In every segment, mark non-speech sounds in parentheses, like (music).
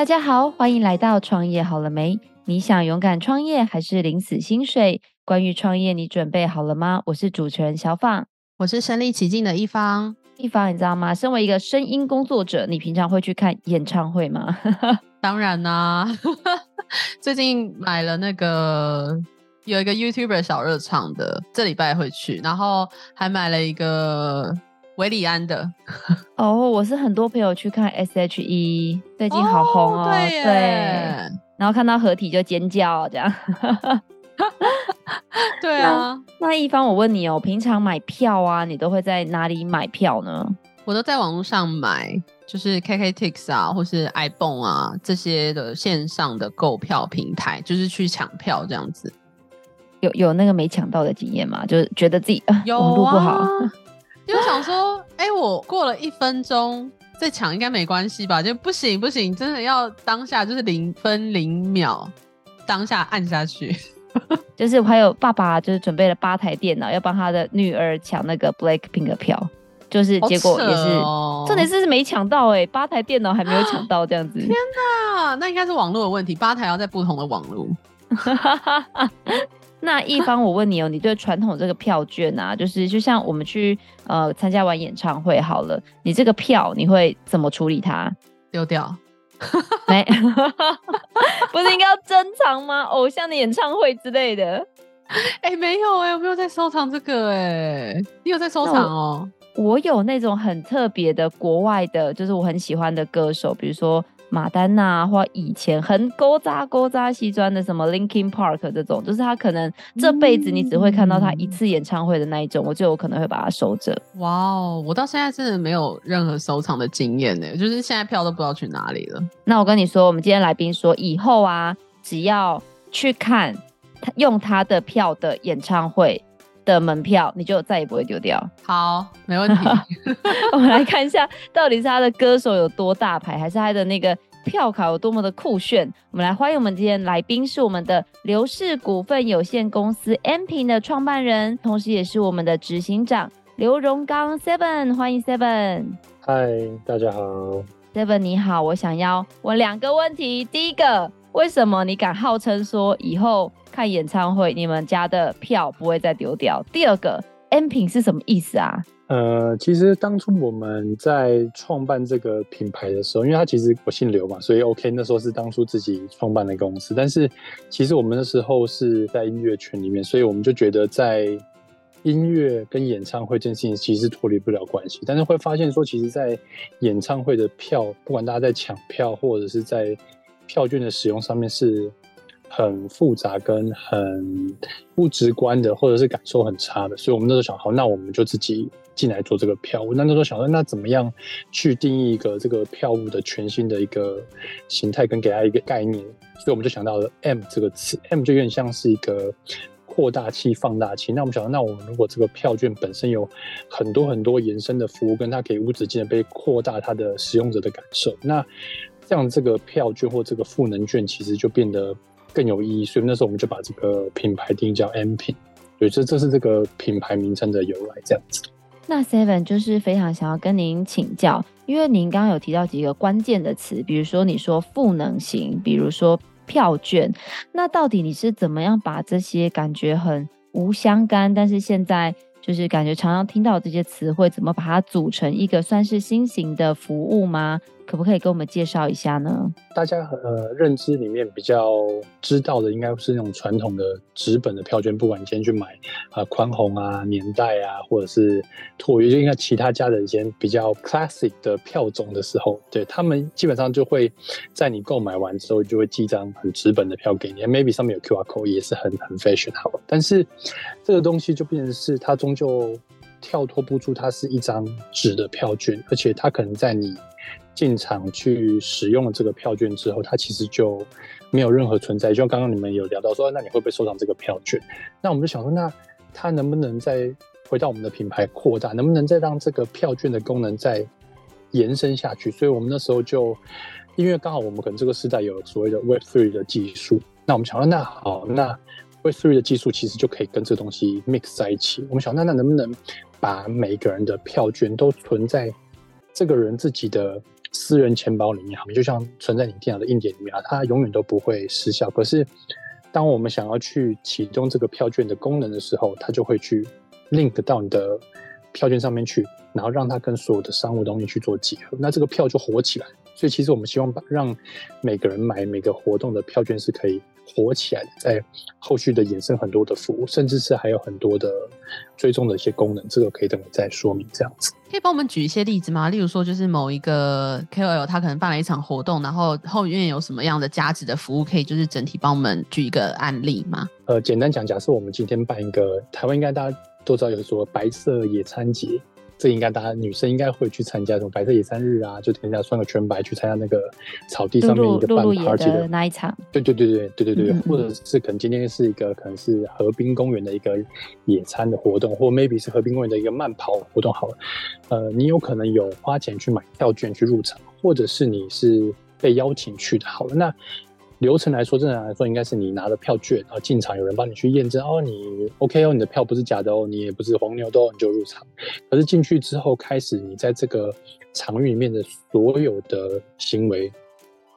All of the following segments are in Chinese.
大家好，欢迎来到创业好了没？你想勇敢创业还是领死薪水？关于创业，你准备好了吗？我是主持人小放，我是身临其境的一方。一方，你知道吗？身为一个声音工作者，你平常会去看演唱会吗？(laughs) 当然啦、啊，(laughs) 最近买了那个有一个 YouTuber 小热唱的，这礼拜会去，然后还买了一个。韦礼安的 (laughs) 哦，oh, 我是很多朋友去看 S.H.E，最近好红哦，oh, 对，对，然后看到合体就尖叫这样，(laughs) 对啊。那，那一方，我问你哦，平常买票啊，你都会在哪里买票呢？我都在网络上买，就是 KKTix 啊，或是 ibon 啊这些的线上的购票平台，就是去抢票这样子。有有那个没抢到的经验吗？就是觉得自己呃，网络不好。就想说，哎、欸，我过了一分钟再抢应该没关系吧？就不行不行，真的要当下就是零分零秒，当下按下去。(laughs) 就是还有爸爸就是准备了八台电脑，要帮他的女儿抢那个 Blackpink 的票，就是结果也是，哦、重点是没抢到哎、欸，八台电脑还没有抢到这样子。天哪，那应该是网络的问题，八台要在不同的网络。(laughs) 那一方，我问你哦，你对传统这个票券啊，(laughs) 就是就像我们去呃参加完演唱会好了，你这个票你会怎么处理它？丢掉？没，(laughs) 不是应该要珍藏吗？偶像的演唱会之类的？(laughs) 哎、欸，没有哎、欸，我没有在收藏这个哎、欸，你有在收藏哦？我，我有那种很特别的国外的，就是我很喜欢的歌手，比如说。马丹娜或以前很勾扎勾扎西装的什么 Linkin Park 这种，就是他可能这辈子你只会看到他一次演唱会的那一种，我就有可能会把它收着。哇哦，我到现在真的没有任何收藏的经验呢，就是现在票都不知道去哪里了。那我跟你说，我们今天来宾说，以后啊，只要去看他用他的票的演唱会的门票，你就再也不会丢掉。好，没问题。(laughs) 我们来看一下，到底是他的歌手有多大牌，还是他的那个票卡有多么的酷炫？我们来欢迎我们今天来宾是我们的刘氏股份有限公司 M 平的创办人，同时也是我们的执行长刘荣刚 Seven，欢迎 Seven。嗨，大家好。Seven 你好，我想要问两个问题。第一个，为什么你敢号称说以后看演唱会你们家的票不会再丢掉？第二个，M 品是什么意思啊？呃，其实当初我们在创办这个品牌的时候，因为他其实我姓刘嘛，所以 OK，那时候是当初自己创办的公司。但是其实我们那时候是在音乐圈里面，所以我们就觉得在音乐跟演唱会这件事情其实脱离不了关系。但是会发现说，其实，在演唱会的票，不管大家在抢票或者是在票券的使用上面是。很复杂跟很不直观的，或者是感受很差的，所以我们那时候想，好，那我们就自己进来做这个票务。那那时候想说，那怎么样去定义一个这个票务的全新的一个形态，跟给它一个概念？所以我们就想到了 M 这个词，M 就有点像是一个扩大器、放大器。那我们想到，那我们如果这个票券本身有很多很多延伸的服务，跟它可以无止境的被扩大它的使用者的感受，那这样这个票券或这个赋能券其实就变得。更有意义，所以那时候我们就把这个品牌定叫 M 品，对，这这是这个品牌名称的由来，这样子。那 Seven 就是非常想要跟您请教，因为您刚刚有提到几个关键的词，比如说你说赋能型，比如说票券，那到底你是怎么样把这些感觉很无相干，但是现在就是感觉常常听到这些词汇，怎么把它组成一个算是新型的服务吗？可不可以给我们介绍一下呢？大家呃认知里面比较知道的，应该是那种传统的纸本的票券，不管你先去买啊宽宏啊、年代啊，或者是拓约，就应该其他家的一些比较 classic 的票种的时候，对他们基本上就会在你购买完之后，就会寄张很纸本的票给你，maybe 上面有 QR code，也是很很 fashion 好。但是这个东西就变成是它终究跳脱不出，它是一张纸的票券，而且它可能在你。进场去使用了这个票券之后，它其实就没有任何存在。就像刚刚你们有聊到说，那你会不会收藏这个票券？那我们就想说，那它能不能再回到我们的品牌扩大？能不能再让这个票券的功能再延伸下去？所以我们那时候就，因为刚好我们可能这个时代有所谓的 Web Three 的技术，那我们想说，那好，那 Web Three 的技术其实就可以跟这东西 mix 在一起。我们想，那那能不能把每个人的票券都存在这个人自己的私人钱包里面，好，就像存在你电脑的硬件里面啊，它永远都不会失效。可是，当我们想要去启动这个票券的功能的时候，它就会去 link 到你的票券上面去，然后让它跟所有的商务东西去做结合，那这个票就活起来。所以，其实我们希望把让每个人买每个活动的票券是可以。活起来，在后续的衍生很多的服务，甚至是还有很多的追踪的一些功能，这个可以等我再说明。这样子，可以帮我们举一些例子吗？例如说，就是某一个 KOL 他可能办了一场活动，然后后面有什么样的价值的服务，可以就是整体帮我们举一个案例吗？呃，简单讲，假设我们今天办一个台湾，应该大家都知道有说白色野餐节。这应该大家女生应该会去参加什么白色野餐日啊就等一下穿个全白去参加那个草地上面一个半白的对对对对对对对或者是可能今天是一个可能是河滨公园的一个野餐的活动或 maybe 是河滨公园的一个慢跑活动好了。呃你有可能有花钱去买票券去入场或者是你是被邀请去的好了那流程来说，正常来说，应该是你拿了票券，然后进场，有人帮你去验证哦，你 OK 哦，你的票不是假的哦，你也不是黄牛的哦，你就入场。可是进去之后，开始你在这个场域里面的所有的行为，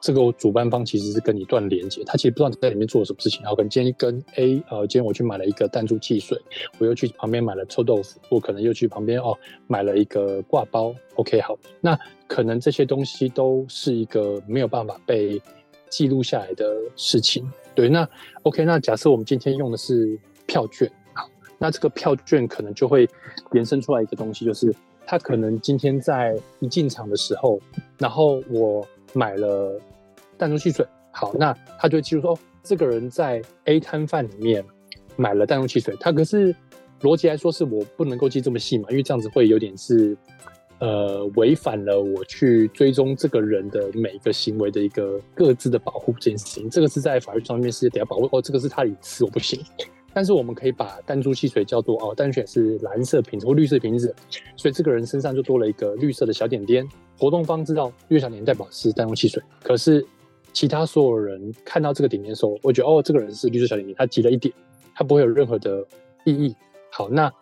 这个主办方其实是跟你断连接，他其实不知道你在里面做了什么事情。然后可能今天跟 A，呃，今天我去买了一个弹珠汽水，我又去旁边买了臭豆腐，我可能又去旁边哦买了一个挂包。OK，好，那可能这些东西都是一个没有办法被。记录下来的事情，对，那 OK，那假设我们今天用的是票券，好，那这个票券可能就会延伸出来一个东西，就是他可能今天在一进场的时候，然后我买了弹珠汽水，好，那他就会记录说，哦，这个人在 A 摊贩里面买了弹珠汽水，他可是逻辑来说是我不能够记这么细嘛，因为这样子会有点是。呃，违反了我去追踪这个人的每一个行为的一个各自的保护这件事情，这个是在法律上面是得要保护哦，这个是他的隐私，我不行。(laughs) 但是我们可以把弹珠汽水叫做哦，弹选是蓝色瓶子或绿色瓶子，所以这个人身上就多了一个绿色的小点点。活动方知道绿小点点代表是弹珠汽水，可是其他所有人看到这个点点的时候，我觉得哦，这个人是绿色小点点，他挤了一点，他不会有任何的意义。好，那。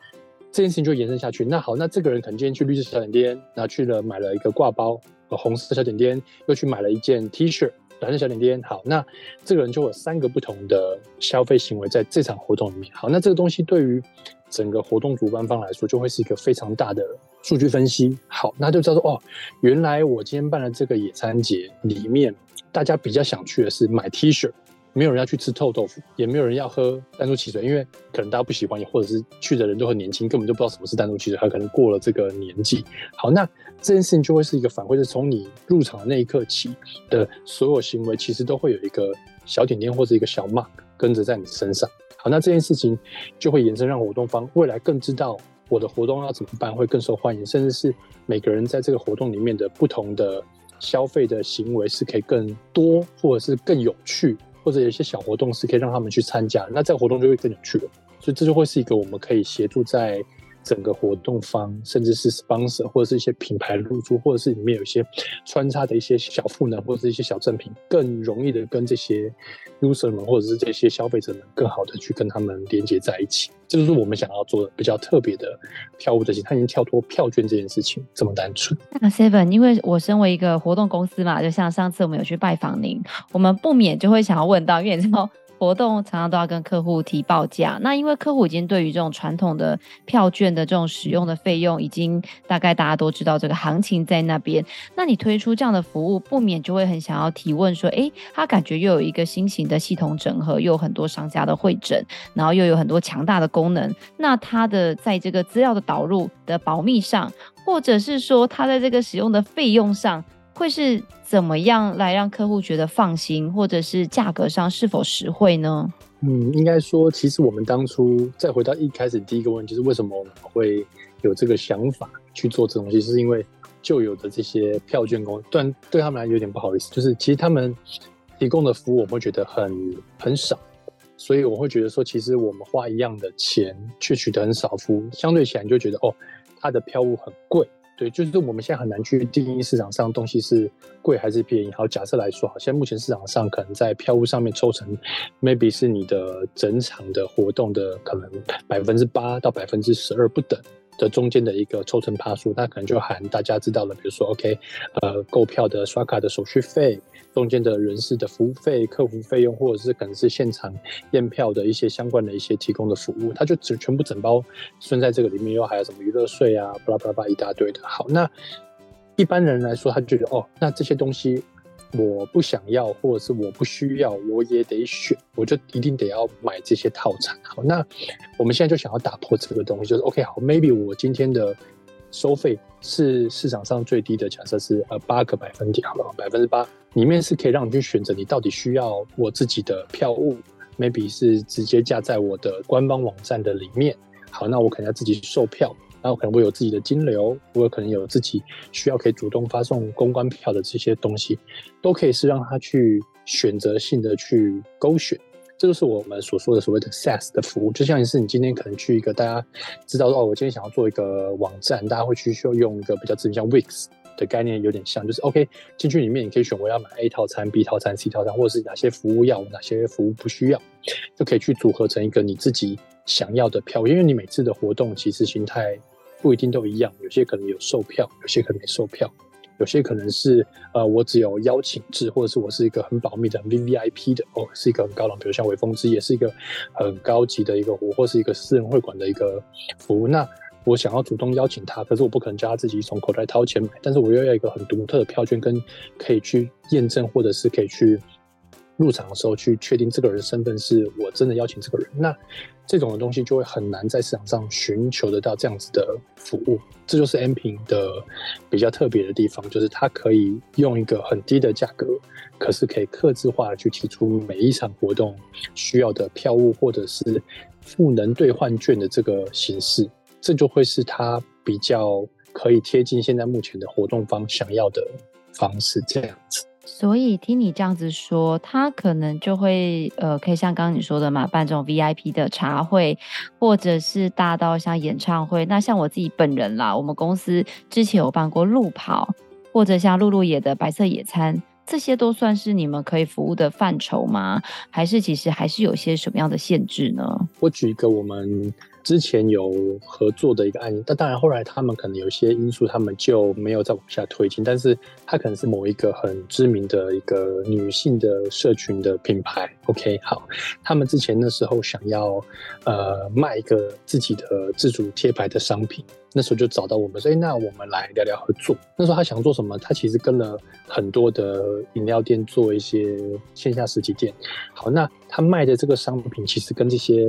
这件事情就延伸下去。那好，那这个人可能今天去绿色小点点，然后去了买了一个挂包，和红色小点点，又去买了一件 T 恤，蓝色小点点。好，那这个人就有三个不同的消费行为在这场活动里面。好，那这个东西对于整个活动主办方来说，就会是一个非常大的数据分析。好，那就知道说，哦，原来我今天办的这个野餐节里面，大家比较想去的是买 T 恤。没有人要去吃臭豆腐，也没有人要喝弹珠汽水，因为可能大家不喜欢，也或者是去的人都很年轻，根本就不知道什么是弹珠汽水，他可能过了这个年纪。好，那这件事情就会是一个反馈，是从你入场的那一刻起的所有行为，其实都会有一个小点点或者一个小 mark 跟着在你身上。好，那这件事情就会延伸，让活动方未来更知道我的活动要怎么办会更受欢迎，甚至是每个人在这个活动里面的不同的消费的行为是可以更多，或者是更有趣。或者有一些小活动是可以让他们去参加，那这个活动就会更有趣了。所以这就会是一个我们可以协助在整个活动方，甚至是 sponsor 或者是一些品牌入驻，或者是里面有一些穿插的一些小赋能，或者是一些小赠品，更容易的跟这些 user 们或者是这些消费者们更好的去跟他们连接在一起。这就是我们想要做的比较特别的票务这些，它已经跳脱票券这件事情这么单纯。那 Seven，因为我身为一个活动公司嘛，就像上次我们有去拜访您，我们不免就会想要问到，因为你知道。活动常常都要跟客户提报价，那因为客户已经对于这种传统的票券的这种使用的费用，已经大概大家都知道这个行情在那边。那你推出这样的服务，不免就会很想要提问说，诶，他感觉又有一个新型的系统整合，又有很多商家的会诊，然后又有很多强大的功能，那他的在这个资料的导入的保密上，或者是说他在这个使用的费用上。会是怎么样来让客户觉得放心，或者是价格上是否实惠呢？嗯，应该说，其实我们当初再回到一开始第一个问题，就是为什么我们会有这个想法去做这东西，是因为旧有的这些票券公司，对对他们来有点不好意思，就是其实他们提供的服务我们会觉得很很少，所以我会觉得说，其实我们花一样的钱去取得很少服务，相对起来你就觉得哦，它的票务很贵。对，就是我们现在很难去定义市场上东西是贵还是便宜。好，假设来说，好，现在目前市场上可能在票务上面抽成，maybe 是你的整场的活动的可能百分之八到百分之十二不等。的中间的一个抽成趴数，那可能就含大家知道了，比如说 OK，呃，购票的刷卡的手续费，中间的人事的服务费、客服费用，或者是可能是现场验票的一些相关的一些提供的服务，它就只全部整包算在这个里面，又还有什么娱乐税啊，巴拉巴拉巴拉一大堆的。好，那一般人来说，他就觉得哦，那这些东西。我不想要，或者是我不需要，我也得选，我就一定得要买这些套餐。好，那我们现在就想要打破这个东西，就是 OK，好，maybe 我今天的收费是市场上最低的，假设是呃八个百分点，好了，百分之八里面是可以让你去选择，你到底需要我自己的票务，maybe 是直接加在我的官方网站的里面。好，那我可能要自己售票。然后可能会有自己的金流，我可能有自己需要可以主动发送公关票的这些东西，都可以是让他去选择性的去勾选。这就是我们所说的所谓的 SaaS 的服务。就像是你今天可能去一个大家知道哦，我今天想要做一个网站，大家会去需要用一个比较知名像 Wix 的概念，有点像，就是 OK 进去里面你可以选我要买 A 套餐、B 套餐、C 套餐，或者是哪些服务要，哪些服务不需要，就可以去组合成一个你自己想要的票。因为你每次的活动其实形态。不一定都一样，有些可能有售票，有些可能没售票，有些可能是呃，我只有邀请制，或者是我是一个很保密的 VVIP 的哦，是一个很高档，比如像微风之夜是一个很高级的一个活，或是一个私人会馆的一个服务。那我想要主动邀请他，可是我不可能叫他自己从口袋掏钱买，但是我又要一个很独特的票券，跟可以去验证，或者是可以去入场的时候去确定这个人身份是我真的邀请这个人。那这种的东西就会很难在市场上寻求得到这样子的服务，这就是 Amping 的比较特别的地方，就是它可以用一个很低的价格，可是可以克制化的去提出每一场活动需要的票务或者是赋能兑换券的这个形式，这就会是它比较可以贴近现在目前的活动方想要的方式，这样子。所以听你这样子说，他可能就会呃，可以像刚刚你说的嘛，办这种 VIP 的茶会，或者是大到像演唱会。那像我自己本人啦，我们公司之前有办过路跑，或者像露露野的白色野餐，这些都算是你们可以服务的范畴吗？还是其实还是有些什么样的限制呢？我举一个我们。之前有合作的一个案例，但当然后来他们可能有些因素，他们就没有再往下推进。但是他可能是某一个很知名的一个女性的社群的品牌。OK，好，他们之前那时候想要呃卖一个自己的自主贴牌的商品，那时候就找到我们说，哎，那我们来聊聊合作。那时候他想做什么？他其实跟了很多的饮料店做一些线下实体店。好，那他卖的这个商品其实跟这些。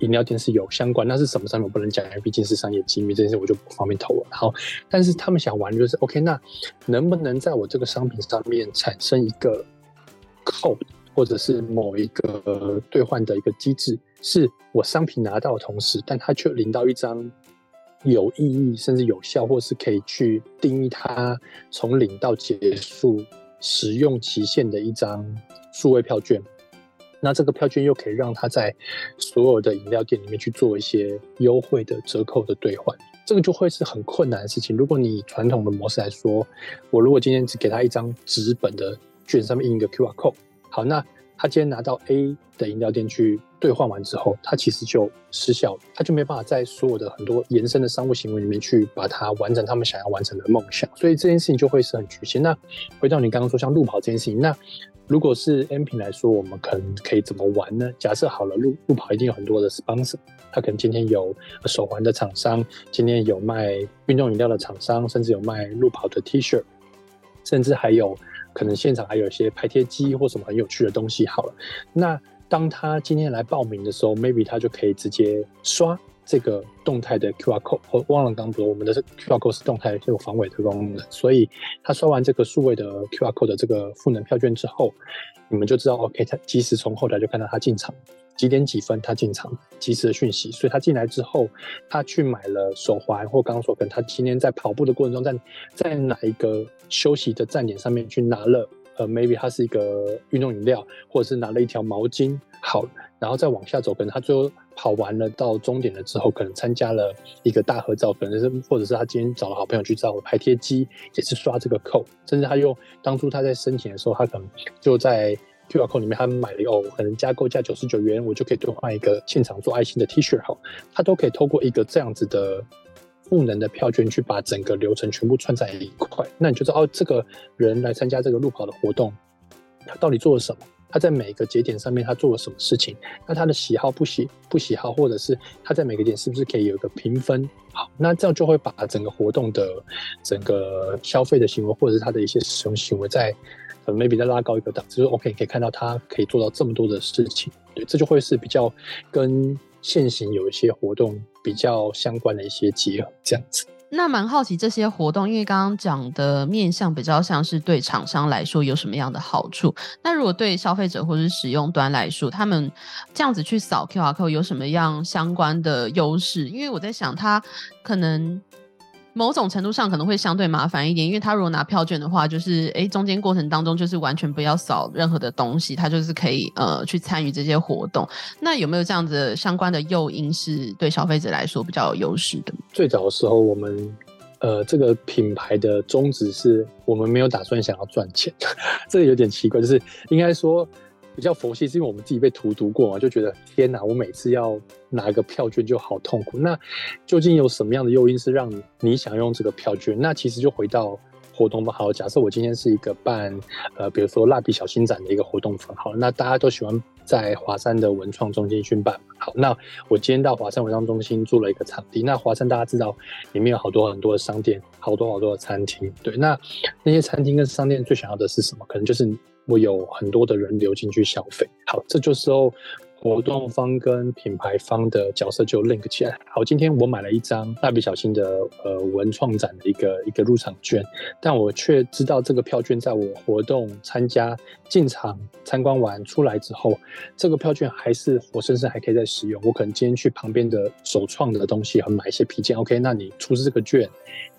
饮料店是有相关，那是什么商品我不能讲，因为毕竟是商业机密，这件事我就不方便透露。好，但是他们想玩就是 OK，那能不能在我这个商品上面产生一个 code，或者是某一个兑换的一个机制，是我商品拿到的同时，但他却领到一张有意义甚至有效，或是可以去定义它从领到结束使用期限的一张数位票券。那这个票券又可以让他在所有的饮料店里面去做一些优惠的折扣的兑换，这个就会是很困难的事情。如果你以传统的模式来说，我如果今天只给他一张纸本的券，上面印一个 QR code，好，那他今天拿到 A 的饮料店去兑换完之后，他其实就失效了，他就没办法在所有的很多延伸的商务行为里面去把它完成他们想要完成的梦想，所以这件事情就会是很局限。那回到你刚刚说像路跑这件事情，那。如果是 M 品来说，我们可能可以怎么玩呢？假设好了，路路跑一定有很多的 sponsor，他可能今天有手环的厂商，今天有卖运动饮料的厂商，甚至有卖路跑的 T 恤，甚至还有可能现场还有一些拍贴机或什么很有趣的东西。好了，那当他今天来报名的时候，maybe 他就可以直接刷。这个动态的 QR code，我忘了刚说我们的 QR code 是动态有防伪的功能，所以他刷完这个数位的 QR code 的这个赋能票券之后，你们就知道 OK，他即时从后台就看到他进场几点几分他进场即时的讯息，所以他进来之后，他去买了手环或刚刚说跟他今天在跑步的过程中在在哪一个休息的站点上面去拿了呃 maybe 他是一个运动饮料或者是拿了一条毛巾，好，然后再往下走，可能他最后。跑完了到终点了之后，可能参加了一个大合照，可能是或者是他今天找了好朋友去照拍贴机，也是刷这个扣，甚至他用当初他在申请的时候，他可能就在 QR code 里面他买了哦，可能加购价九十九元，我就可以兑换一个现场做爱心的 T 恤，好，他都可以透过一个这样子的赋能的票券去把整个流程全部串在一块，那你就知道哦，这个人来参加这个路跑的活动，他到底做了什么？他在每个节点上面他做了什么事情？那他的喜好不喜不喜好，或者是他在每个点是不是可以有一个评分？好，那这样就会把整个活动的整个消费的行为，或者是他的一些使用行为，在呃 maybe 再拉高一个档，就是 OK 可以看到他可以做到这么多的事情，对，这就会是比较跟现行有一些活动比较相关的一些结合，这样子。那蛮好奇这些活动，因为刚刚讲的面向比较像是对厂商来说有什么样的好处。那如果对消费者或是使用端来说，他们这样子去扫 QR code 有什么样相关的优势？因为我在想，他可能。某种程度上可能会相对麻烦一点，因为他如果拿票券的话，就是诶、中间过程当中就是完全不要扫任何的东西，他就是可以呃去参与这些活动。那有没有这样子相关的诱因是对消费者来说比较有优势的？最早的时候，我们呃这个品牌的宗旨是我们没有打算想要赚钱，(laughs) 这个有点奇怪，就是应该说。比较佛系，是因为我们自己被荼毒过嘛，就觉得天哪，我每次要拿一个票券就好痛苦。那究竟有什么样的诱因是让你想用这个票券？那其实就回到活动吧。好，假设我今天是一个办呃，比如说蜡笔小新展的一个活动方，好，那大家都喜欢在华山的文创中心去办。好，那我今天到华山文创中心租了一个场地。那华山大家知道，里面有好多很多的商店，好多好多的餐厅。对，那那些餐厅跟商店最想要的是什么？可能就是。会有很多的人流进去消费，好，这就时候活动方跟品牌方的角色就 link 起来。好，今天我买了一张蜡笔小新的呃文创展的一个一个入场券，但我却知道这个票券在我活动参加进场参观完出来之后，这个票券还是活生生还可以再使用。我可能今天去旁边的手创的东西和买一些皮件，OK，那你出示这个券。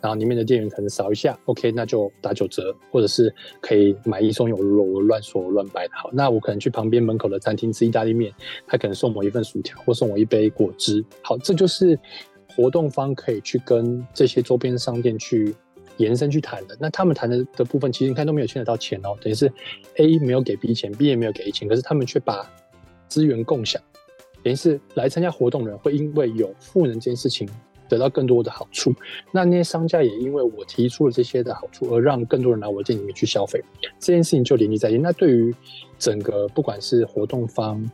然后里面的店员可能扫一下，OK，那就打九折，或者是可以买一送一，我乱说乱掰的。好，那我可能去旁边门口的餐厅吃意大利面，他可能送我一份薯条，或送我一杯果汁。好，这就是活动方可以去跟这些周边商店去延伸去谈的。那他们谈的的部分，其实你看都没有牵扯到钱哦，等于是 A 没有给 B 钱，B 也没有给 A 钱，可是他们却把资源共享，等于是来参加活动的人会因为有赋能这件事情。得到更多的好处，那那些商家也因为我提出了这些的好处，而让更多人来我店里面去消费，这件事情就连接在一起。那对于整个不管是活动方、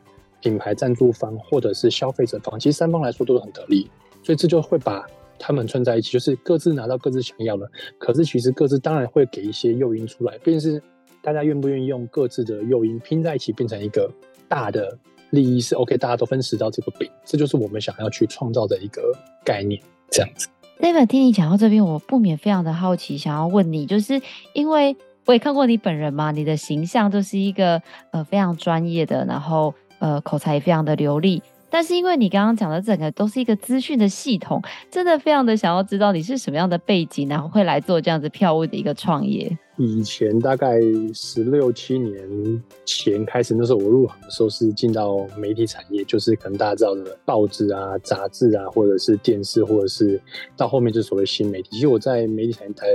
品牌赞助方，或者是消费者方，其实三方来说都是很得利，所以这就会把他们串在一起，就是各自拿到各自想要的。可是其实各自当然会给一些诱因出来，便是大家愿不愿意用各自的诱因拼在一起，变成一个大的。利益是 OK，大家都分食到这个饼，这就是我们想要去创造的一个概念，这样子。David，听你讲到这边，我不免非常的好奇，想要问你，就是因为我也看过你本人嘛，你的形象就是一个呃非常专业的，然后呃口才也非常的流利。但是因为你刚刚讲的整个都是一个资讯的系统，真的非常的想要知道你是什么样的背景，然后会来做这样子票务的一个创业。以前大概十六七年前开始，那时候我入行的时候是进到媒体产业，就是可能大家知道的报纸啊、杂志啊，或者是电视，或者是到后面就所谓新媒体。其实我在媒体产业待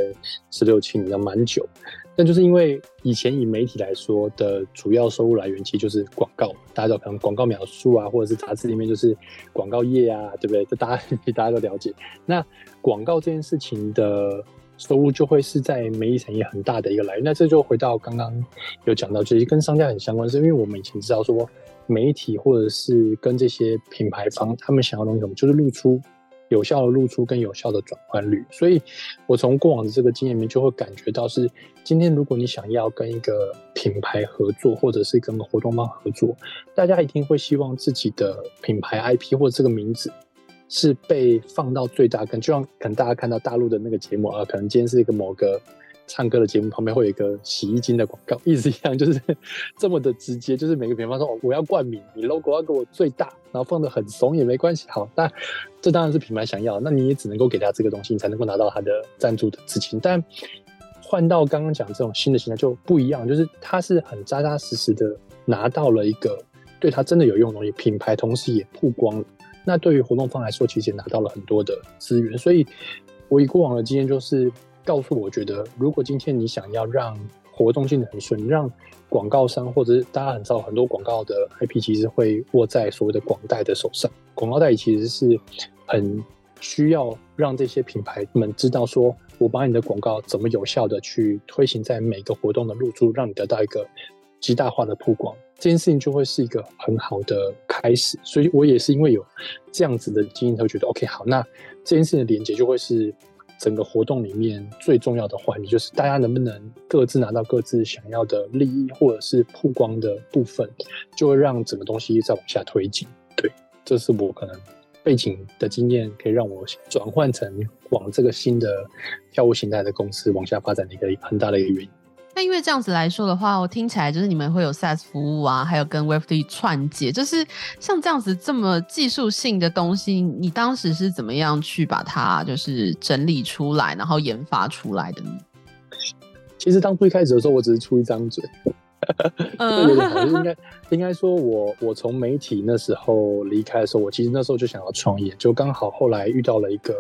十六七年，蛮久。但就是因为以前以媒体来说的主要收入来源，其实就是广告，大家都可能广告描述啊，或者是杂志里面就是广告页啊，对不对？这大家 (laughs) 大家都了解。那广告这件事情的收入就会是在媒体产业很大的一个来源。那这就回到刚刚有讲到，其实跟商家很相关，是因为我们以前知道说媒体或者是跟这些品牌方他们想要的东西什么，就是露出。有效的露出跟有效的转换率，所以我从过往的这个经验里面就会感觉到是，今天如果你想要跟一个品牌合作，或者是跟个活动方合作，大家一定会希望自己的品牌 IP 或者这个名字是被放到最大，跟就像可能大家看到大陆的那个节目啊，可能今天是一个某个。唱歌的节目旁边会有一个洗衣精的广告，意思一样，就是 (laughs) 这么的直接，就是每个品牌说，哦，我要冠名，你 logo 要给我最大，然后放的很怂也没关系。好，那这当然是品牌想要，那你也只能够给他这个东西，你才能够拿到他的赞助的资金。但换到刚刚讲这种新的形态就不一样，就是他是很扎扎实实的拿到了一个对他真的有用的东西，品牌同时也曝光了。那对于活动方来说，其实也拿到了很多的资源。所以我以过往的经验就是。告诉我觉得，如果今天你想要让活动进得很顺，让广告商或者是大家很知道很多广告的 IP，其实会握在所谓的广代的手上。广告代理其实是很需要让这些品牌们知道，说我把你的广告怎么有效的去推行在每个活动的露出，让你得到一个极大化的曝光，这件事情就会是一个很好的开始。所以我也是因为有这样子的经验，才会觉得 OK 好，那这件事情的连接就会是整个活动里面最重要的环节，就是大家能不能各自拿到各自想要的利益，或者是曝光的部分，就会让整个东西再往下推进。对，这是我可能。背景的经验可以让我转换成往这个新的票务形态的公司往下发展的一个很大的一个原因。那因为这样子来说的话，我听起来就是你们会有 SaaS 服务啊，还有跟 Web3 串接，就是像这样子这么技术性的东西，你当时是怎么样去把它就是整理出来，然后研发出来的呢？其实当初一开始的时候，我只是出一张嘴。嗯，有点好，应该应该说我，我我从媒体那时候离开的时候，我其实那时候就想要创业，就刚好后来遇到了一个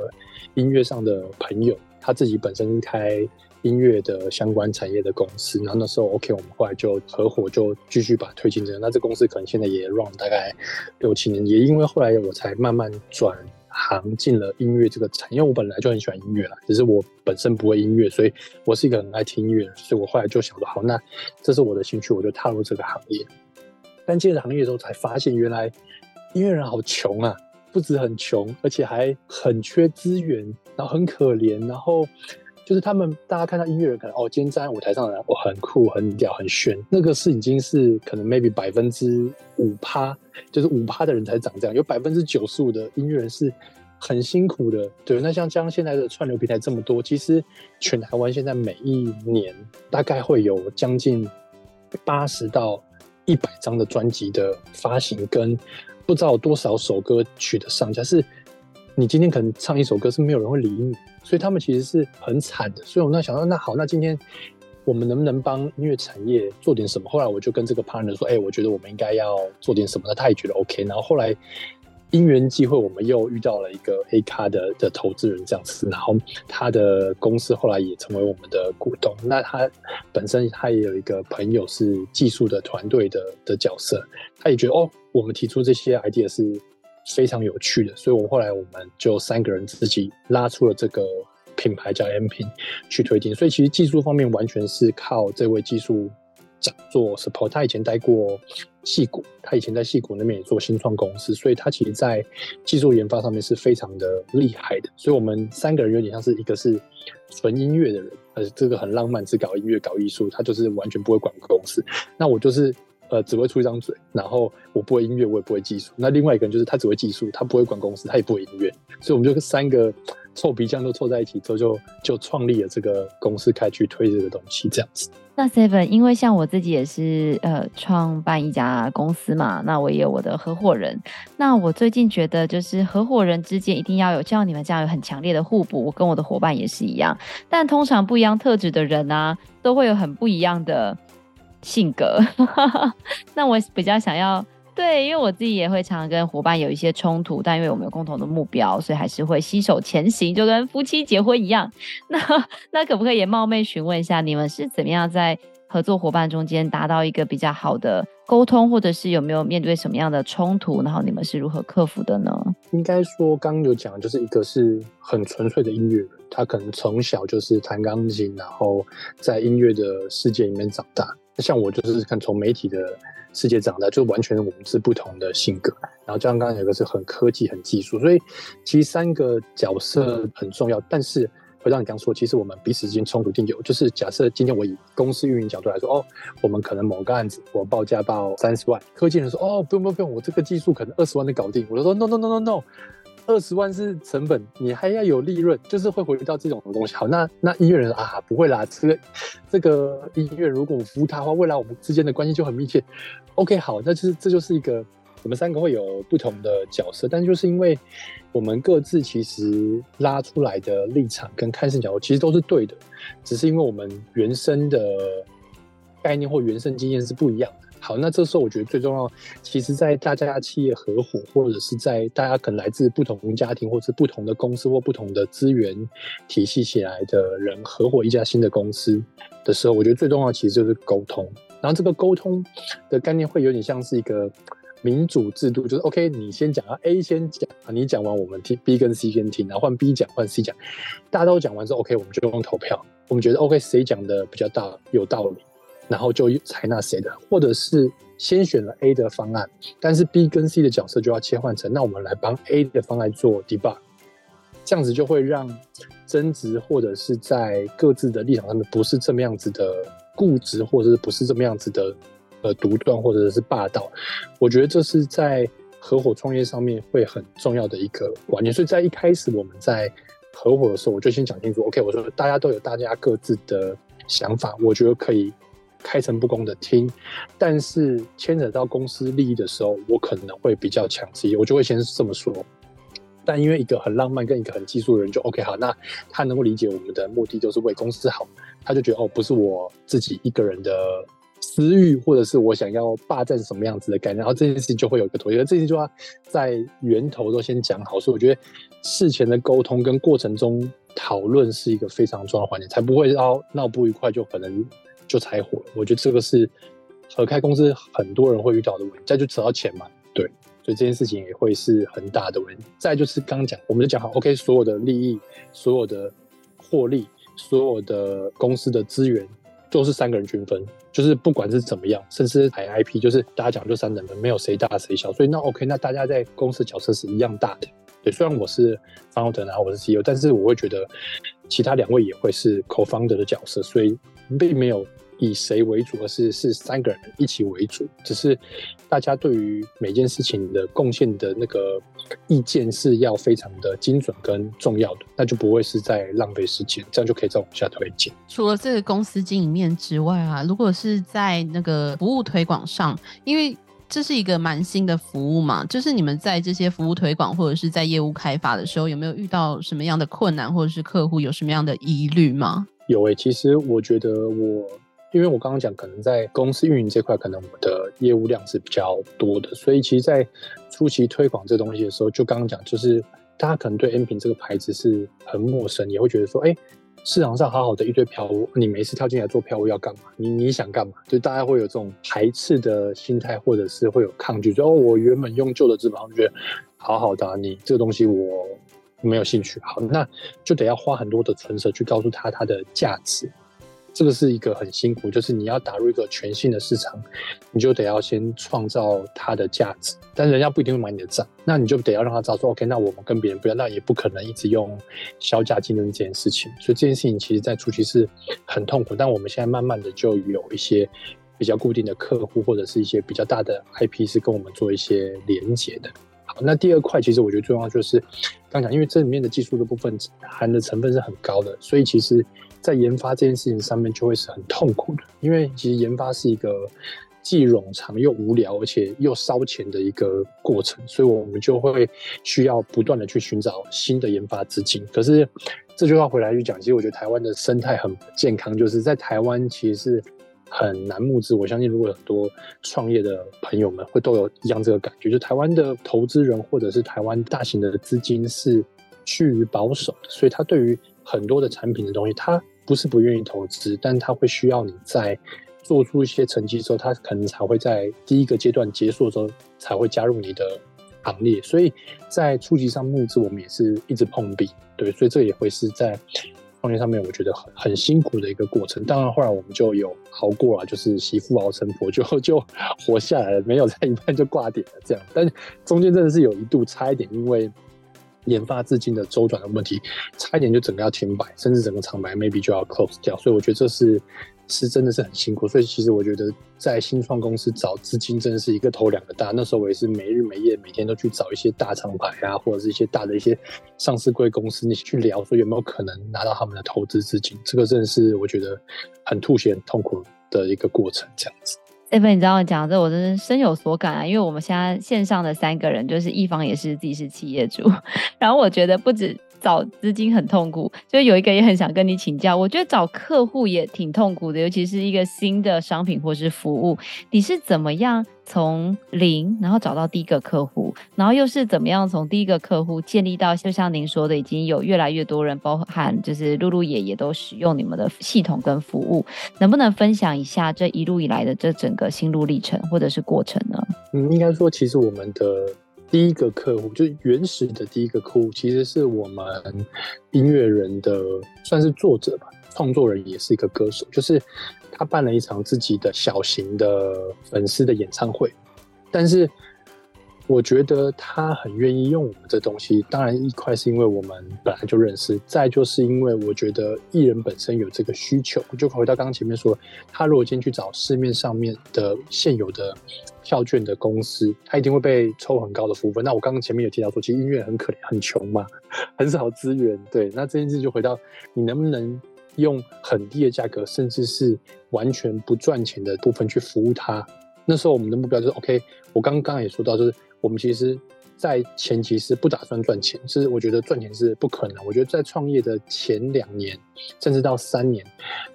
音乐上的朋友，他自己本身开音乐的相关产业的公司，然后那时候 OK，我们后来就合伙，就继续把它推进这个。那这公司可能现在也 run 大概六七年，也因为后来我才慢慢转。行进了音乐这个产业，因为我本来就很喜欢音乐啦，只是我本身不会音乐，所以我是一个很爱听音乐，所以我后来就想说，好，那这是我的兴趣，我就踏入这个行业。但进入行业的时候，才发现原来音乐人好穷啊，不止很穷，而且还很缺资源，然后很可怜，然后。就是他们，大家看到音乐人可能哦，今天站在舞台上的人，我、哦、很酷、很屌、很炫，那个是已经是可能 maybe 百分之五趴，就是五趴的人才长这样，有百分之九十五的音乐人是很辛苦的。对，那像像现在的串流平台这么多，其实全台湾现在每一年大概会有将近八十到一百张的专辑的发行，跟不知道多少首歌曲的上架是。你今天可能唱一首歌是没有人会理你，所以他们其实是很惨的。所以我那想到，那好，那今天我们能不能帮音乐产业做点什么？后来我就跟这个 partner 说，哎、我觉得我们应该要做点什么。那他也觉得 OK。然后后来因缘际会，我们又遇到了一个黑咖的的投资人这样子，然后他的公司后来也成为我们的股东。那他本身他也有一个朋友是技术的团队的的角色，他也觉得哦，我们提出这些 idea 是。非常有趣的，所以我后来我们就三个人自己拉出了这个品牌叫 M-Pin 去推进。所以其实技术方面完全是靠这位技术长做 support。他以前待过戏谷，他以前在戏谷那边也做新创公司，所以他其实在技术研发上面是非常的厉害的。所以我们三个人有点像是一个是纯音乐的人，呃，这个很浪漫，只搞音乐搞艺术，他就是完全不会管公司。那我就是。呃，只会出一张嘴，然后我不会音乐，我也不会技术。那另外一个人就是他只会技术，他不会管公司，他也不会音乐，所以我们就三个臭皮匠都凑在一起之后，就就创立了这个公司，开去推这个东西，这样子。那 Seven，因为像我自己也是呃创办一家公司嘛，那我也有我的合伙人。那我最近觉得，就是合伙人之间一定要有像你们这样有很强烈的互补。我跟我的伙伴也是一样，但通常不一样特质的人、啊，都会有很不一样的。性格，(laughs) 那我比较想要对，因为我自己也会常常跟伙伴有一些冲突，但因为我们有共同的目标，所以还是会携手前行，就跟夫妻结婚一样。(laughs) 那那可不可以也冒昧询问一下，你们是怎么样在合作伙伴中间达到一个比较好的沟通，或者是有没有面对什么样的冲突，然后你们是如何克服的呢？应该说，刚刚有讲，就是一个是很纯粹的音乐人，他可能从小就是弹钢琴，然后在音乐的世界里面长大。像我就是看从媒体的世界长大，就完全我们是不同的性格。然后就像刚刚有个是很科技、很技术，所以其实三个角色很重要。但是回到你刚说，其实我们彼此之间冲突一定有。就是假设今天我以公司运营角度来说，哦，我们可能某个案子我报价报三十万，科技人说，哦，不用不用不用，我这个技术可能二十万能搞定。我就说，no no no no no。二十万是成本，你还要有利润，就是会回到这种东西。好，那那音乐人啊，不会啦，这个这个音乐如果我服务他的话，未来我们之间的关系就很密切。OK，好，那就是这就是一个我们三个会有不同的角色，但就是因为我们各自其实拉出来的立场跟看事角度其实都是对的，只是因为我们原生的概念或原生经验是不一样的。好，那这时候我觉得最重要，其实，在大家企业合伙，或者是在大家可能来自不同家庭，或者是不同的公司或不同的资源体系起来的人合伙一家新的公司的时候，我觉得最重要其实就是沟通。然后这个沟通的概念会有点像是一个民主制度，就是 OK，你先讲，A 先讲，你讲完我们听 B 跟 C 先听，然后换 B 讲，换 C 讲，大家都讲完之后，OK，我们就用投票，我们觉得 OK，谁讲的比较大有道理，然后就采纳谁的，或者是先选了 A 的方案，但是 B 跟 C 的角色就要切换成，那我们来帮 A 的方案做 debug，这样子就会让争执或者是在各自的立场上面不是这么样子的固执，或者是不是这么样子的。呃，独断或者是霸道，我觉得这是在合伙创业上面会很重要的一个观念。所以在一开始我们在合伙的时候，我就先讲清楚，OK，我说大家都有大家各自的想法，我觉得可以开诚布公的听。但是牵扯到公司利益的时候，我可能会比较强势，我就会先这么说。但因为一个很浪漫跟一个很技术的人就 OK 好，那他能够理解我们的目的就是为公司好，他就觉得哦，不是我自己一个人的。私欲，或者是我想要霸占什么样子的概念，然后这件事情就会有一个妥协。这件事情就要在源头都先讲好，所以我觉得事前的沟通跟过程中讨论是一个非常重要的环节，才不会闹闹不愉快就可能就拆伙了。我觉得这个是合开公司很多人会遇到的问题，再就扯到钱嘛，对，所以这件事情也会是很大的问题。再就是刚讲，我们就讲好，OK，所有的利益、所有的获利、所有的公司的资源。都是三个人均分，就是不管是怎么样，甚至还 IP，就是大家讲就三等分，没有谁大谁小，所以那 OK，那大家在公司角色是一样大的。对，虽然我是 founder，然后我是 CEO，但是我会觉得其他两位也会是 co-founder 的角色，所以并没有。以谁为主，而是是三个人一起为主。只是大家对于每件事情的贡献的那个意见是要非常的精准跟重要的，那就不会是在浪费时间，这样就可以再往下推进。除了这个公司经营面之外啊，如果是在那个服务推广上，因为这是一个蛮新的服务嘛，就是你们在这些服务推广或者是在业务开发的时候，有没有遇到什么样的困难，或者是客户有什么样的疑虑吗？有诶、欸，其实我觉得我。因为我刚刚讲，可能在公司运营这块，可能我的业务量是比较多的，所以其实，在初期推广这东西的时候，就刚刚讲，就是大家可能对 M 品这个牌子是很陌生，也会觉得说，哎，市场上好好的一堆票务，你每次跳进来做票务要干嘛？你你想干嘛？就大家会有这种排斥的心态，或者是会有抗拒，说哦，我原本用旧的资本，我觉得好好的，你这个东西我没有兴趣，好，那就得要花很多的唇舌去告诉他它的价值。这个是一个很辛苦，就是你要打入一个全新的市场，你就得要先创造它的价值，但人家不一定会买你的账，那你就得要让他知道说，OK，那我们跟别人不一样，那也不可能一直用削价竞争这件事情，所以这件事情其实在初期是很痛苦，但我们现在慢慢的就有一些比较固定的客户，或者是一些比较大的 IP 是跟我们做一些连接的。好，那第二块其实我觉得最重要就是刚讲，因为这里面的技术的部分含的成分是很高的，所以其实。在研发这件事情上面就会是很痛苦的，因为其实研发是一个既冗长又无聊，而且又烧钱的一个过程，所以我们就会需要不断的去寻找新的研发资金。可是这句话回来去讲，其实我觉得台湾的生态很健康，就是在台湾其实是很难募资。我相信如果很多创业的朋友们会都有一样这个感觉，就台湾的投资人或者是台湾大型的资金是趋于保守的，所以他对于很多的产品的东西，他不是不愿意投资，但他会需要你在做出一些成绩之后，他可能才会在第一个阶段结束的时候才会加入你的行列。所以在初级上募资，我们也是一直碰壁，对，所以这也会是在创业上面我觉得很很辛苦的一个过程。当然后来我们就有熬过了，就是媳妇熬成婆，(laughs) 就就活下来了，没有在一半就挂点了这样。但中间真的是有一度差一点，因为。研发资金的周转的问题，差一点就整个要停摆，甚至整个厂牌 maybe 就要 close 掉。所以我觉得这是是真的是很辛苦。所以其实我觉得在新创公司找资金真的是一个头两个大。那时候我也是没日没夜，每天都去找一些大厂牌啊，或者是一些大的一些上市贵公司，你去聊说有没有可能拿到他们的投资资金。这个真的是我觉得很吐血、很痛苦的一个过程，这样子。这份你知道我讲这我真是深有所感啊，因为我们现在线上的三个人，就是一方也是自己是企业主，(laughs) 然后我觉得不止找资金很痛苦，就有一个也很想跟你请教。我觉得找客户也挺痛苦的，尤其是一个新的商品或是服务，你是怎么样从零然后找到第一个客户，然后又是怎么样从第一个客户建立到，就像您说的，已经有越来越多人，包含就是露露也也都使用你们的系统跟服务，能不能分享一下这一路以来的这整个心路历程或者是过程呢？嗯，应该说，其实我们的。第一个客户就是原始的第一个客户，其实是我们音乐人的算是作者吧，创作人也是一个歌手，就是他办了一场自己的小型的粉丝的演唱会，但是。我觉得他很愿意用我们这东西，当然一块是因为我们本来就认识，再就是因为我觉得艺人本身有这个需求。就回到刚刚前面说，他如果今天去找市面上面的现有的票券的公司，他一定会被抽很高的福分。那我刚刚前面有提到说，其实音乐很可怜，很穷嘛，很少资源。对，那这件事就回到你能不能用很低的价格，甚至是完全不赚钱的部分去服务他。那时候我们的目标就是 OK。我刚刚也说到，就是。我们其实，在前期是不打算赚钱，是我觉得赚钱是不可能。我觉得在创业的前两年，甚至到三年，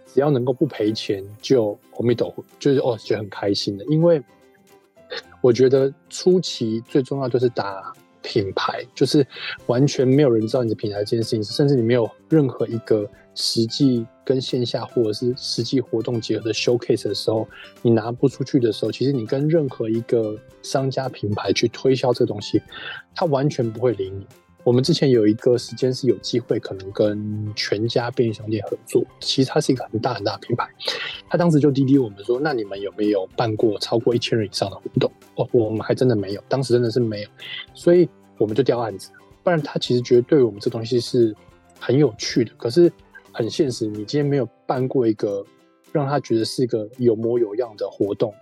只要能够不赔钱，就阿弥陀佛，就是哦，觉得很开心的。因为我觉得初期最重要就是打品牌，就是完全没有人知道你的品牌这件事情，甚至你没有任何一个。实际跟线下或者是实际活动结合的 showcase 的时候，你拿不出去的时候，其实你跟任何一个商家品牌去推销这东西，他完全不会理你。我们之前有一个时间是有机会可能跟全家便利商店合作，其实它是一个很大很大的品牌，他当时就滴滴我们说，那你们有没有办过超过一千人以上的活动？哦，我们还真的没有，当时真的是没有，所以我们就调案子。不然他其实觉得对我们这东西是很有趣的，可是。很现实，你今天没有办过一个让他觉得是一个有模有样的活动，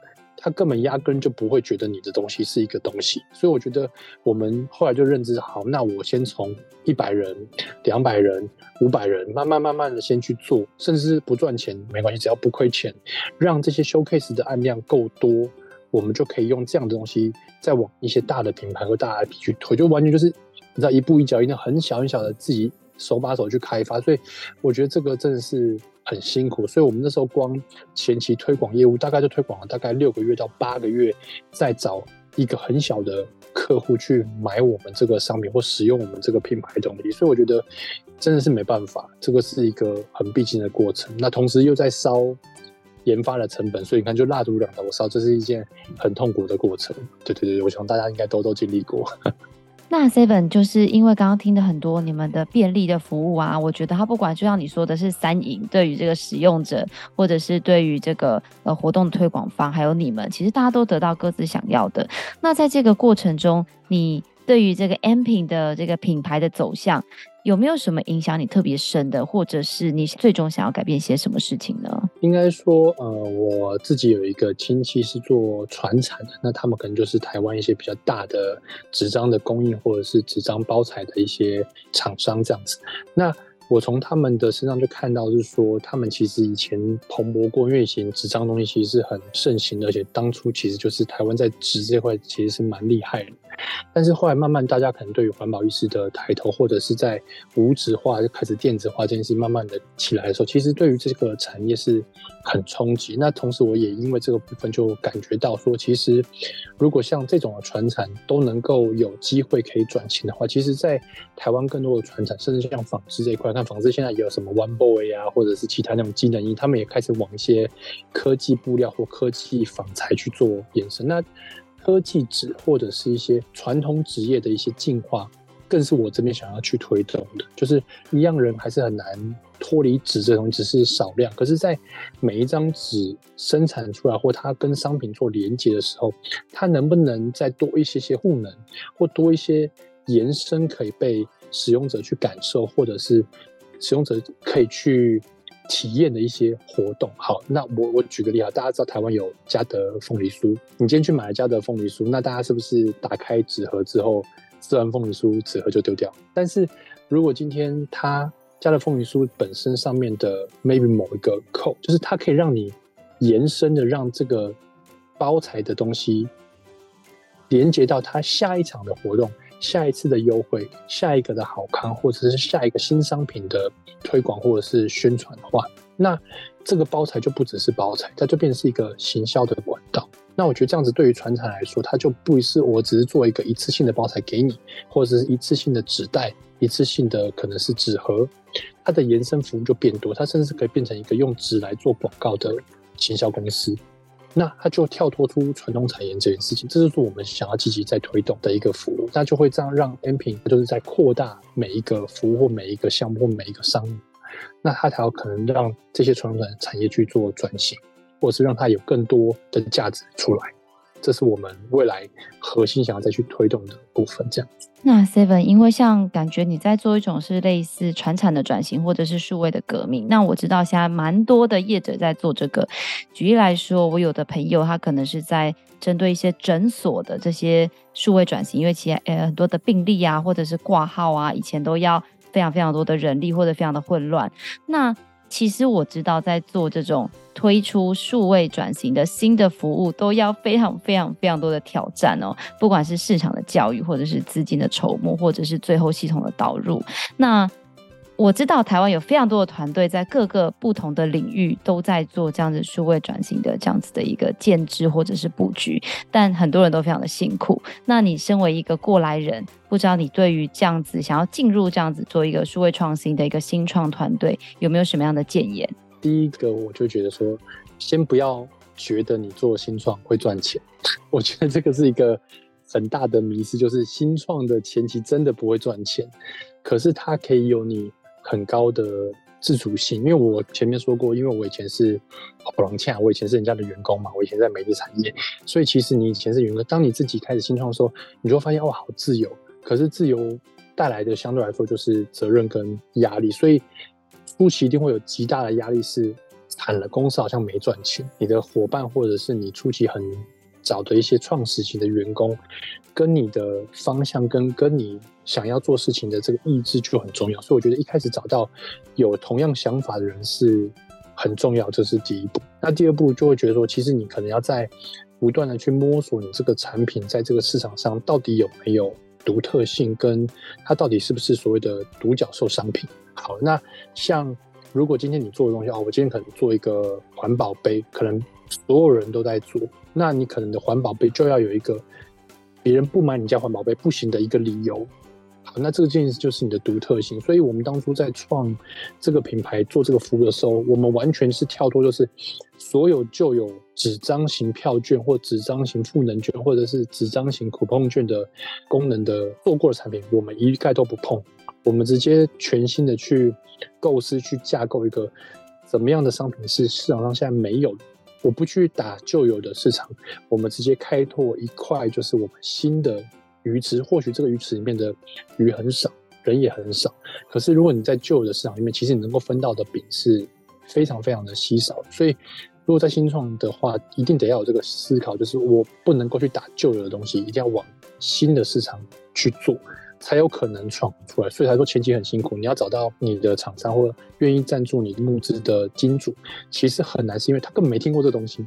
他根本压根就不会觉得你的东西是一个东西。所以我觉得我们后来就认知好，那我先从一百人、两百人、五百人，慢慢慢慢的先去做，甚至是不赚钱没关系，只要不亏钱，让这些 showcase 的案量够多，我们就可以用这样的东西再往一些大的品牌和大 IP 去推，就完全就是你知道一步一脚印的，很小很小的自己。手把手去开发，所以我觉得这个真的是很辛苦。所以我们那时候光前期推广业务，大概就推广了大概六个月到八个月，再找一个很小的客户去买我们这个商品或使用我们这个品牌东西。所以我觉得真的是没办法，这个是一个很必经的过程。那同时又在烧研发的成本，所以你看就蜡烛两头烧，这是一件很痛苦的过程。对对对，我想大家应该都都经历过。那 Seven 就是因为刚刚听的很多你们的便利的服务啊，我觉得它不管就像你说的是三赢，对于这个使用者，或者是对于这个呃活动推广方，还有你们，其实大家都得到各自想要的。那在这个过程中，你对于这个 M 品的这个品牌的走向，有没有什么影响你特别深的，或者是你最终想要改变些什么事情呢？应该说，呃，我自己有一个亲戚是做传产的，那他们可能就是台湾一些比较大的纸张的供应，或者是纸张包材的一些厂商这样子。那我从他们的身上就看到，是说他们其实以前蓬勃过，因为以前纸张东西其实是很盛行的，而且当初其实就是台湾在纸这块其实是蛮厉害的。但是后来慢慢大家可能对于环保意识的抬头，或者是在无纸化就开始电子化这件事慢慢的起来的时候，其实对于这个产业是很冲击。那同时我也因为这个部分就感觉到说，其实如果像这种的传产都能够有机会可以转型的话，其实在台湾更多的传产，甚至像纺织这一块，看纺织现在也有什么 One Boy 啊，或者是其他那种机能衣，他们也开始往一些科技布料或科技纺材去做延伸。那科技纸或者是一些传统纸业的一些进化，更是我这边想要去推动的。就是一样人还是很难脱离纸这种，只是少量。可是，在每一张纸生产出来或它跟商品做连接的时候，它能不能再多一些些赋能，或多一些延伸可以被使用者去感受，或者是使用者可以去。体验的一些活动，好，那我我举个例啊，大家知道台湾有嘉德凤梨酥，你今天去买了嘉德凤梨酥，那大家是不是打开纸盒之后，吃完凤梨酥纸盒就丢掉？但是如果今天它嘉德凤梨酥本身上面的 maybe 某一个扣，就是它可以让你延伸的让这个包材的东西连接到它下一场的活动，下一次的优惠、下一个的好康，或者是下一个新商品的推广或者是宣传的话，那这个包材就不只是包材，它就变成是一个行销的管道。那我觉得这样子对于传产来说，它就不是我只是做一个一次性的包材给你，或者是一次性的纸袋、一次性的可能是纸盒，它的延伸服务就变多，它甚至可以变成一个用纸来做广告的行销公司。那它就跳脱出传统产业这件事情，这就是我们想要积极在推动的一个服务。那就会这样让 M 品就是在扩大每一个服务或每一个项目或每一个商务，那它才有可能让这些传统产业去做转型，或者是让它有更多的价值出来。这是我们未来核心想要再去推动的部分，这样子。那 Seven，因为像感觉你在做一种是类似传产的转型，或者是数位的革命。那我知道现在蛮多的业者在做这个。举例来说，我有的朋友他可能是在针对一些诊所的这些数位转型，因为其实呃很多的病例啊，或者是挂号啊，以前都要非常非常多的人力，或者非常的混乱。那其实我知道，在做这种推出数位转型的新的服务，都要非常非常非常多的挑战哦。不管是市场的教育，或者是资金的筹募，或者是最后系统的导入，那。我知道台湾有非常多的团队在各个不同的领域都在做这样子数位转型的这样子的一个建制或者是布局，但很多人都非常的辛苦。那你身为一个过来人，不知道你对于这样子想要进入这样子做一个数位创新的一个新创团队，有没有什么样的建言？第一个，我就觉得说，先不要觉得你做新创会赚钱，(laughs) 我觉得这个是一个很大的迷思，就是新创的前期真的不会赚钱，可是它可以有你。很高的自主性，因为我前面说过，因为我以前是普朗恰，我以前是人家的员工嘛，我以前在媒体产业，所以其实你以前是员工，当你自己开始新创的时候，你就会发现哇，好自由。可是自由带来的相对来说就是责任跟压力，所以初期一定会有极大的压力，是惨了，公司好像没赚钱，你的伙伴或者是你初期很找的一些创始型的员工，跟你的方向跟跟你想要做事情的这个意志就很重要，所以我觉得一开始找到有同样想法的人是很重要，这是第一步。那第二步就会觉得说，其实你可能要在不断的去摸索你这个产品在这个市场上到底有没有独特性，跟它到底是不是所谓的独角兽商品。好，那像如果今天你做的东西啊，我今天可能做一个环保杯，可能所有人都在做。那你可能的环保杯就要有一个别人不买你家环保杯不行的一个理由。好，那这个件事就是你的独特性。所以我们当初在创这个品牌做这个服务的时候，我们完全是跳脱，就是所有就有纸张型票券或纸张型赋能券或者是纸张型 coupon 券的功能的做过的产品，我们一概都不碰。我们直接全新的去构思、去架构一个怎么样的商品是市场上现在没有的。我不去打旧有的市场，我们直接开拓一块，就是我们新的鱼池。或许这个鱼池里面的鱼很少，人也很少。可是如果你在旧有的市场里面，其实你能够分到的饼是非常非常的稀少。所以，如果在新创的话，一定得要有这个思考，就是我不能够去打旧有的东西，一定要往新的市场去做。才有可能闯出来，所以才说前期很辛苦。你要找到你的厂商或愿意赞助你募资的金主，其实很难，是因为他根本没听过这东西，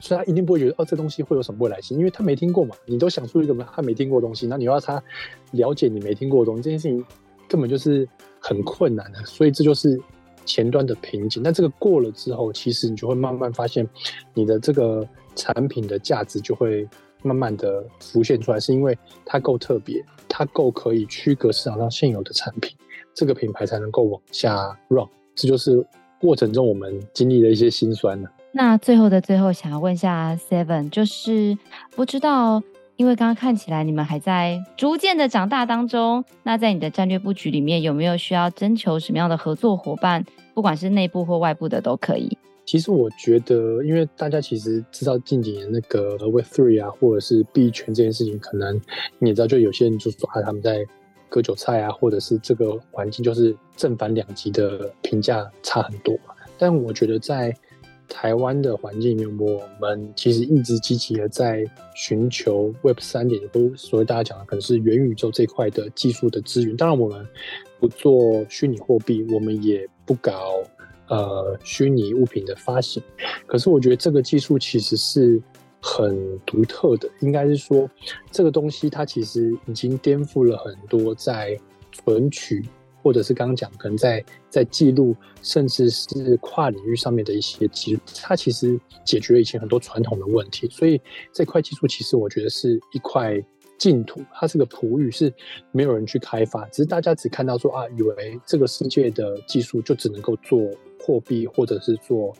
所以他一定不会觉得哦，这东西会有什么未来性，因为他没听过嘛。你都想出一个他没听过的东西，那你要他了解你没听过的东西，这件事情根本就是很困难的。所以这就是前端的瓶颈。那这个过了之后，其实你就会慢慢发现你的这个产品的价值就会。慢慢的浮现出来，是因为它够特别，它够可以区隔市场上现有的产品，这个品牌才能够往下 run。这就是过程中我们经历的一些辛酸呢。那最后的最后，想要问一下 Seven，就是不知道，因为刚刚看起来你们还在逐渐的长大当中，那在你的战略布局里面，有没有需要征求什么样的合作伙伴？不管是内部或外部的都可以。其实我觉得，因为大家其实知道近几年那个 Web3 啊，或者是币圈这件事情，可能你也知道，就有些人就说啊，他们在割韭菜啊，或者是这个环境就是正反两极的评价差很多。但我觉得在台湾的环境里面，我们其实一直积极的在寻求 Web 三点，或所谓大家讲的可能是元宇宙这块的技术的资源。当然，我们不做虚拟货币，我们也不搞。呃，虚拟物品的发行，可是我觉得这个技术其实是很独特的，应该是说这个东西它其实已经颠覆了很多在存取，或者是刚刚讲可能在在记录，甚至是跨领域上面的一些技术，它其实解决了以前很多传统的问题。所以这块技术其实我觉得是一块净土，它是个璞玉，是没有人去开发，只是大家只看到说啊，以为这个世界的技术就只能够做货币或者是做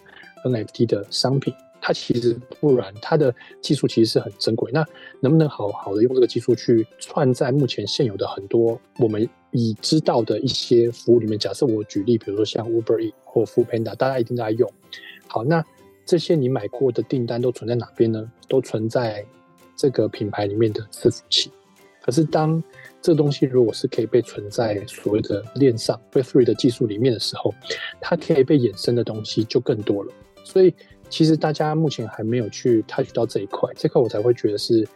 NFT 的商品。它其实不然，它的技术其实是很珍贵。那能不能好好的用这个技术去串在目前现有的很多我们已知道的一些服务里面？假设我举例，比如说像 Uber E 或 Foodpanda，大家一定在用。好，那这些你买过的订单都存在哪边呢？都存在这个品牌里面的伺服器。可是当这东西如果是可以被存在所谓的链上 Web3 的技术里面的时候，它可以被衍生的东西就更多了。所以。其实大家目前还没有去 touch 到这一块，这块我才会觉得是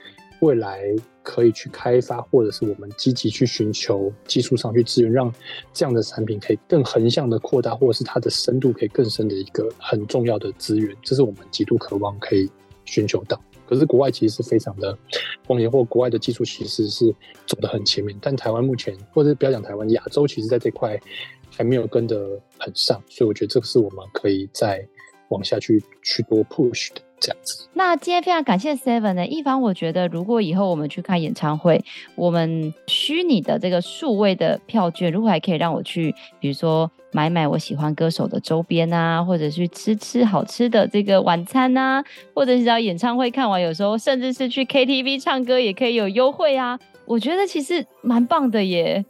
未来可以去开发，或者是我们积极去寻求技术上去支援，让这样的产品可以更横向的扩大，或者是它的深度可以更深的一个很重要的资源，这是我们极度渴望可以寻求到。可是国外其实是非常的光年，或国外的技术其实是走得很前面，但台湾目前，或者不要讲台湾，亚洲其实在这块还没有跟得很上，所以我觉得这个是我们可以再。往下去去多 push 的这样子。那今天非常感谢 Seven 呢一凡，我觉得如果以后我们去看演唱会，我们虚拟的这个数位的票券，如果还可以让我去，比如说买买我喜欢歌手的周边啊，或者去吃吃好吃的这个晚餐啊，或者是到演唱会看完，有时候甚至是去 KTV 唱歌也可以有优惠啊。我觉得其实蛮棒的耶。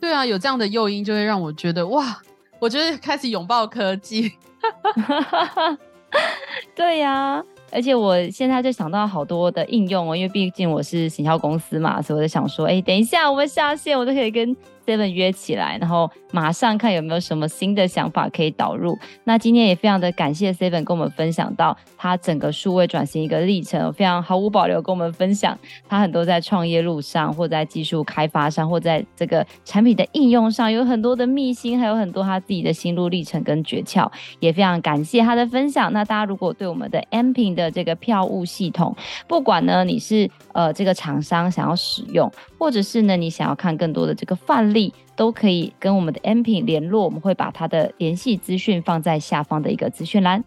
对啊，有这样的诱因就会让我觉得哇，我觉得开始拥抱科技。(laughs) (laughs) 对呀、而且我现在就想到好多的应用哦，因为毕竟我是行销公司嘛，所以我就想说，哎，等一下我们下线，我都可以跟 Seven 约起来，然后马上看有没有什么新的想法可以导入。那今天也非常的感谢 Seven 跟我们分享到他整个数位转型一个历程，非常毫无保留跟我们分享他很多在创业路上，或在技术开发上，或在这个产品的应用上有很多的秘辛，还有很多他自己的心路历程跟诀窍，也非常感谢他的分享。那大家如果对我们的 M 屏的这个票务系统，不管呢你是呃这个厂商想要使用，或者是呢你想要看更多的这个范例。都可以跟我们的 Amping 联络，我们会把它的联系资讯放在下方的一个资讯栏。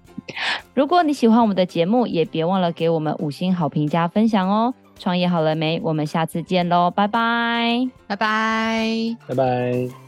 如果你喜欢我们的节目，也别忘了给我们五星好评加分享哦。创业好了没？我们下次见喽，拜拜，拜拜，拜拜。